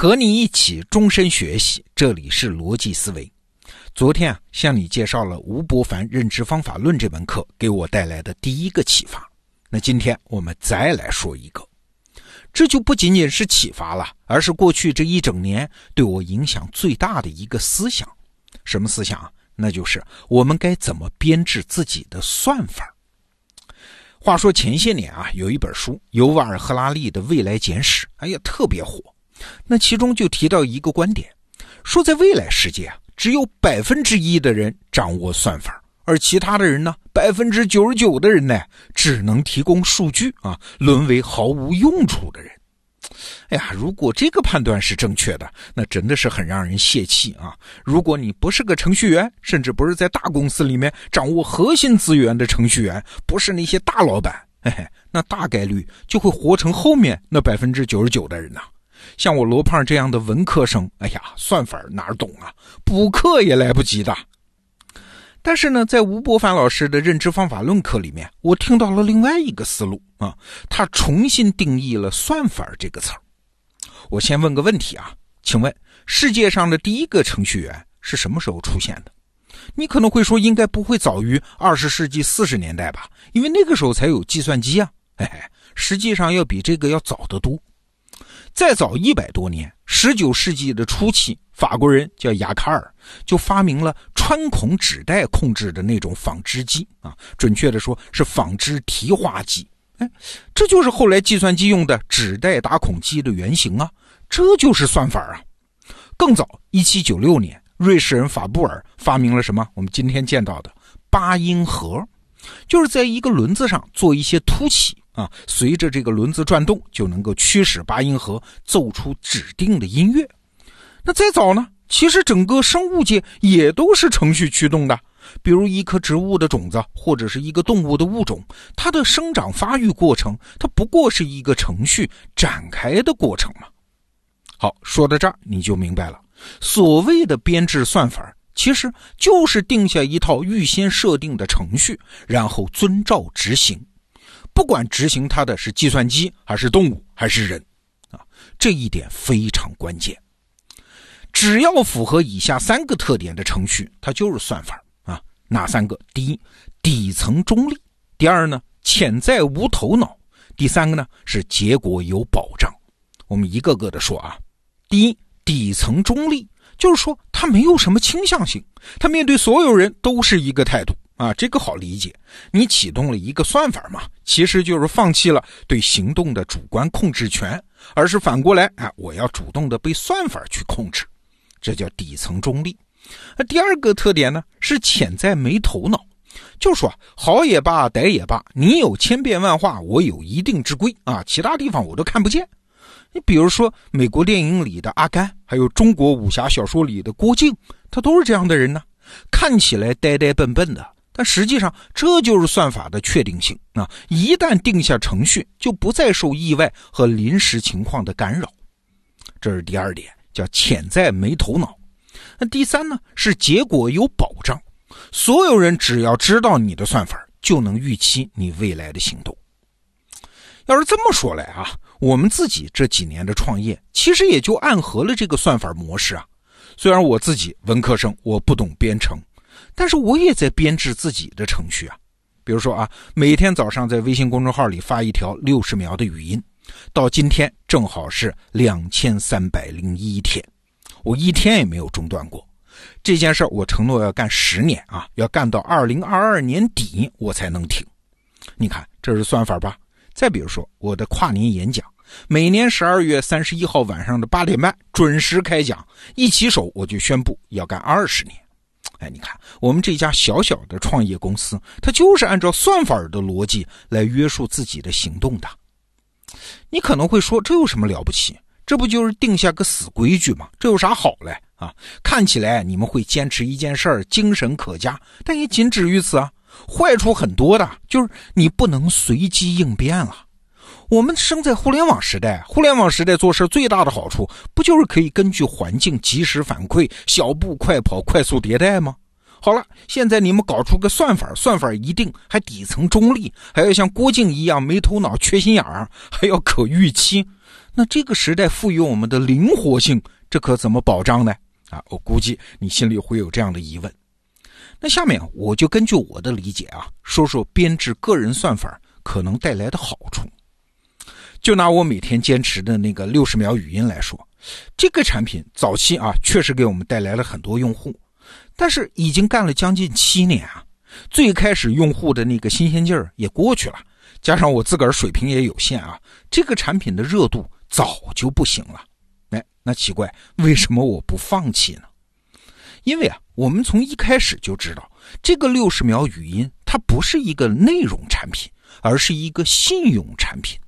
和你一起终身学习，这里是逻辑思维。昨天啊，向你介绍了吴伯凡《认知方法论》这门课给我带来的第一个启发。那今天我们再来说一个，这就不仅仅是启发了，而是过去这一整年对我影响最大的一个思想。什么思想啊？那就是我们该怎么编制自己的算法。话说前些年啊，有一本书，尤瓦尔·赫拉利的《未来简史》，哎呀，特别火。那其中就提到一个观点，说在未来世界啊，只有百分之一的人掌握算法，而其他的人呢，百分之九十九的人呢，只能提供数据啊，沦为毫无用处的人。哎呀，如果这个判断是正确的，那真的是很让人泄气啊！如果你不是个程序员，甚至不是在大公司里面掌握核心资源的程序员，不是那些大老板，嘿嘿，那大概率就会活成后面那百分之九十九的人呐。像我罗胖这样的文科生，哎呀，算法哪懂啊？补课也来不及的。但是呢，在吴伯凡老师的认知方法论课里面，我听到了另外一个思路啊，他重新定义了“算法”这个词儿。我先问个问题啊，请问世界上的第一个程序员是什么时候出现的？你可能会说，应该不会早于二十世纪四十年代吧，因为那个时候才有计算机啊。嘿嘿，实际上要比这个要早得多。再早一百多年，十九世纪的初期，法国人叫雅卡尔就发明了穿孔纸带控制的那种纺织机啊，准确的说是纺织提花机。哎，这就是后来计算机用的纸带打孔机的原型啊，这就是算法啊。更早，一七九六年，瑞士人法布尔发明了什么？我们今天见到的八音盒，就是在一个轮子上做一些凸起。啊，随着这个轮子转动，就能够驱使八音盒奏出指定的音乐。那再早呢？其实整个生物界也都是程序驱动的。比如一棵植物的种子，或者是一个动物的物种，它的生长发育过程，它不过是一个程序展开的过程嘛。好，说到这儿你就明白了，所谓的编制算法，其实就是定下一套预先设定的程序，然后遵照执行。不管执行它的是计算机还是动物还是人，啊，这一点非常关键。只要符合以下三个特点的程序，它就是算法啊。哪三个？第一，底层中立；第二呢，潜在无头脑；第三个呢，是结果有保障。我们一个个的说啊。第一，底层中立，就是说它没有什么倾向性，它面对所有人都是一个态度。啊，这个好理解。你启动了一个算法嘛，其实就是放弃了对行动的主观控制权，而是反过来，哎，我要主动的被算法去控制，这叫底层中立。那第二个特点呢，是潜在没头脑，就说好也罢，歹也罢，你有千变万化，我有一定之规啊，其他地方我都看不见。你比如说美国电影里的阿甘，还有中国武侠小说里的郭靖，他都是这样的人呢，看起来呆呆笨笨的。但实际上，这就是算法的确定性啊！一旦定下程序，就不再受意外和临时情况的干扰。这是第二点，叫潜在没头脑。那第三呢？是结果有保障，所有人只要知道你的算法，就能预期你未来的行动。要是这么说来啊，我们自己这几年的创业，其实也就暗合了这个算法模式啊。虽然我自己文科生，我不懂编程。但是我也在编制自己的程序啊，比如说啊，每天早上在微信公众号里发一条六十秒的语音，到今天正好是两千三百零一天，我一天也没有中断过。这件事我承诺要干十年啊，要干到二零二二年底我才能停。你看这是算法吧？再比如说我的跨年演讲，每年十二月三十一号晚上的八点半准时开讲，一起手我就宣布要干二十年。哎，你看，我们这家小小的创业公司，它就是按照算法的逻辑来约束自己的行动的。你可能会说，这有什么了不起？这不就是定下个死规矩吗？这有啥好嘞？啊，看起来你们会坚持一件事儿，精神可嘉，但也仅止于此啊。坏处很多的，就是你不能随机应变了。我们生在互联网时代，互联网时代做事最大的好处，不就是可以根据环境及时反馈，小步快跑，快速迭代吗？好了，现在你们搞出个算法，算法一定还底层中立，还要像郭靖一样没头脑、缺心眼儿，还要可预期，那这个时代赋予我们的灵活性，这可怎么保障呢？啊，我估计你心里会有这样的疑问。那下面我就根据我的理解啊，说说编制个人算法可能带来的好处。就拿我每天坚持的那个六十秒语音来说，这个产品早期啊确实给我们带来了很多用户，但是已经干了将近七年啊，最开始用户的那个新鲜劲儿也过去了，加上我自个儿水平也有限啊，这个产品的热度早就不行了。哎，那奇怪，为什么我不放弃呢？因为啊，我们从一开始就知道，这个六十秒语音它不是一个内容产品，而是一个信用产品。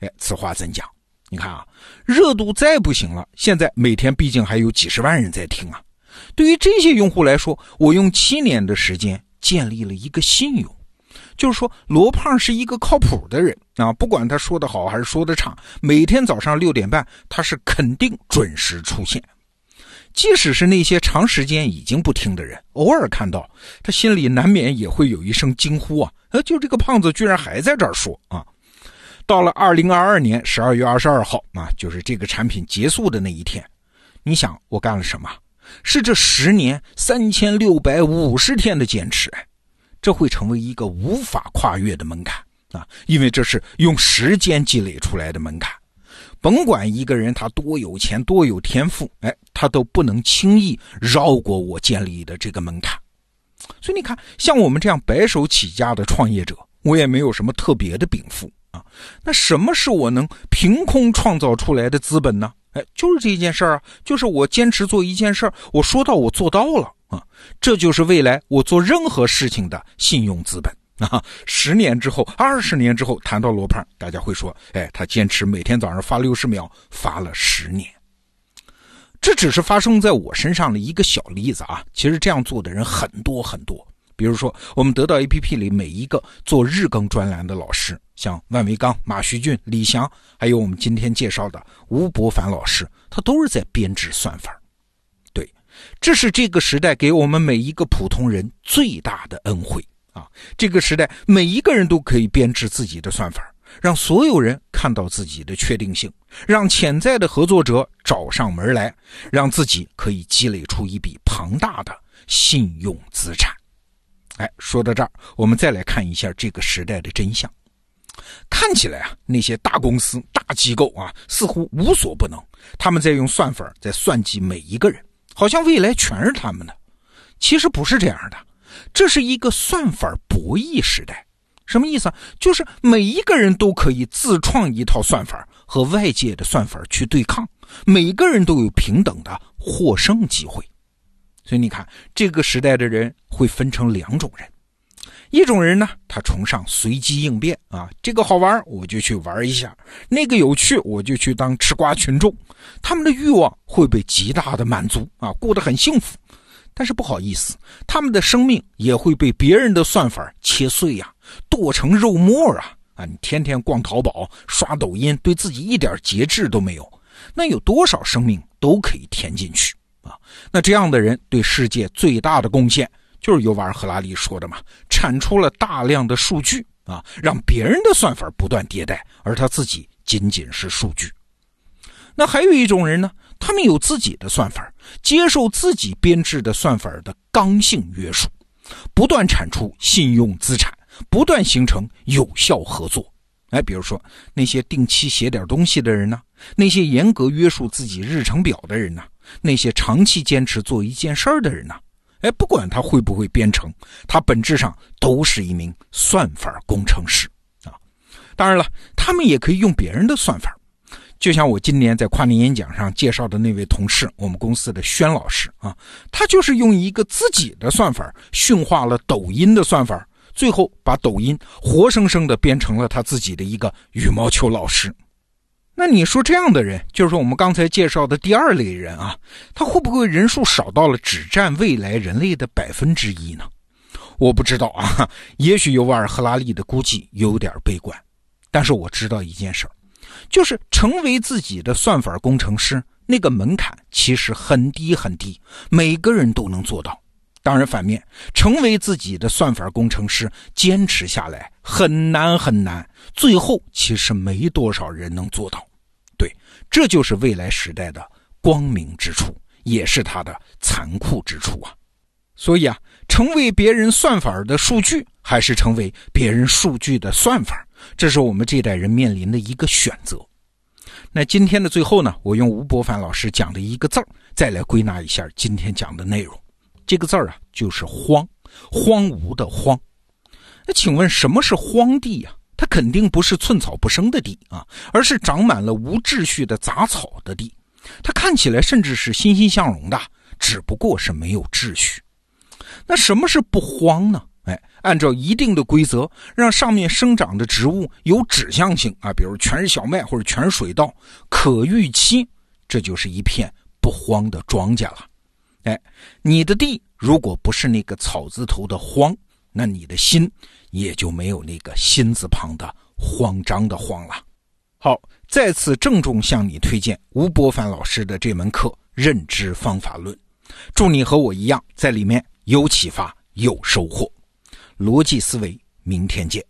哎，此话怎讲？你看啊，热度再不行了，现在每天毕竟还有几十万人在听啊。对于这些用户来说，我用七年的时间建立了一个信用，就是说罗胖是一个靠谱的人啊，不管他说的好还是说的差，每天早上六点半他是肯定准时出现。即使是那些长时间已经不听的人，偶尔看到他，心里难免也会有一声惊呼啊！呃，就这个胖子居然还在这儿说啊！到了二零二二年十二月二十二号啊，就是这个产品结束的那一天，你想我干了什么？是这十年三千六百五十天的坚持，这会成为一个无法跨越的门槛啊！因为这是用时间积累出来的门槛。甭管一个人他多有钱多有天赋，哎，他都不能轻易绕过我建立的这个门槛。所以你看，像我们这样白手起家的创业者，我也没有什么特别的禀赋啊。那什么是我能凭空创造出来的资本呢？哎，就是这件事儿啊，就是我坚持做一件事儿，我说到我做到了啊，这就是未来我做任何事情的信用资本。啊，十年之后，二十年之后，谈到罗胖，大家会说：“哎，他坚持每天早上发六十秒，发了十年。”这只是发生在我身上的一个小例子啊。其实这样做的人很多很多。比如说，我们得到 APP 里每一个做日更专栏的老师，像万维刚、马旭俊、李翔，还有我们今天介绍的吴伯凡老师，他都是在编制算法。对，这是这个时代给我们每一个普通人最大的恩惠。啊，这个时代每一个人都可以编制自己的算法，让所有人看到自己的确定性，让潜在的合作者找上门来，让自己可以积累出一笔庞大的信用资产。哎，说到这儿，我们再来看一下这个时代的真相。看起来啊，那些大公司、大机构啊，似乎无所不能，他们在用算法在算计每一个人，好像未来全是他们的。其实不是这样的。这是一个算法博弈时代，什么意思啊？就是每一个人都可以自创一套算法和外界的算法去对抗，每个人都有平等的获胜机会。所以你看，这个时代的人会分成两种人，一种人呢，他崇尚随机应变啊，这个好玩我就去玩一下，那个有趣我就去当吃瓜群众，他们的欲望会被极大的满足啊，过得很幸福。但是不好意思，他们的生命也会被别人的算法切碎呀，剁成肉末啊！啊，你天天逛淘宝、刷抖音，对自己一点节制都没有，那有多少生命都可以填进去啊？那这样的人对世界最大的贡献，就是尤瓦尔·赫拉利说的嘛，产出了大量的数据啊，让别人的算法不断迭代，而他自己仅仅是数据。那还有一种人呢？他们有自己的算法，接受自己编制的算法的刚性约束，不断产出信用资产，不断形成有效合作。哎，比如说那些定期写点东西的人呢，那些严格约束自己日程表的人呢，那些长期坚持做一件事儿的人呢，哎，不管他会不会编程，他本质上都是一名算法工程师啊。当然了，他们也可以用别人的算法。就像我今年在跨年演讲上介绍的那位同事，我们公司的轩老师啊，他就是用一个自己的算法驯化了抖音的算法，最后把抖音活生生的变成了他自己的一个羽毛球老师。那你说这样的人，就是说我们刚才介绍的第二类人啊，他会不会人数少到了只占未来人类的百分之一呢？我不知道啊，也许尤瓦尔·赫拉利的估计有点悲观，但是我知道一件事儿。就是成为自己的算法工程师，那个门槛其实很低很低，每个人都能做到。当然，反面成为自己的算法工程师，坚持下来很难很难，最后其实没多少人能做到。对，这就是未来时代的光明之处，也是它的残酷之处啊。所以啊，成为别人算法的数据，还是成为别人数据的算法，这是我们这代人面临的一个选择。那今天的最后呢，我用吴伯凡老师讲的一个字儿，再来归纳一下今天讲的内容。这个字儿啊，就是荒，荒芜的荒。那请问什么是荒地呀？它肯定不是寸草不生的地啊，而是长满了无秩序的杂草的地。它看起来甚至是欣欣向荣的，只不过是没有秩序。那什么是不荒呢？哎，按照一定的规则，让上面生长的植物有指向性啊，比如全是小麦或者全是水稻，可预期，这就是一片不荒的庄稼了。哎，你的地如果不是那个草字头的荒，那你的心也就没有那个心字旁的慌张的慌了。好，再次郑重向你推荐吴伯凡老师的这门课《认知方法论》，祝你和我一样在里面有启发、有收获。逻辑思维，明天见。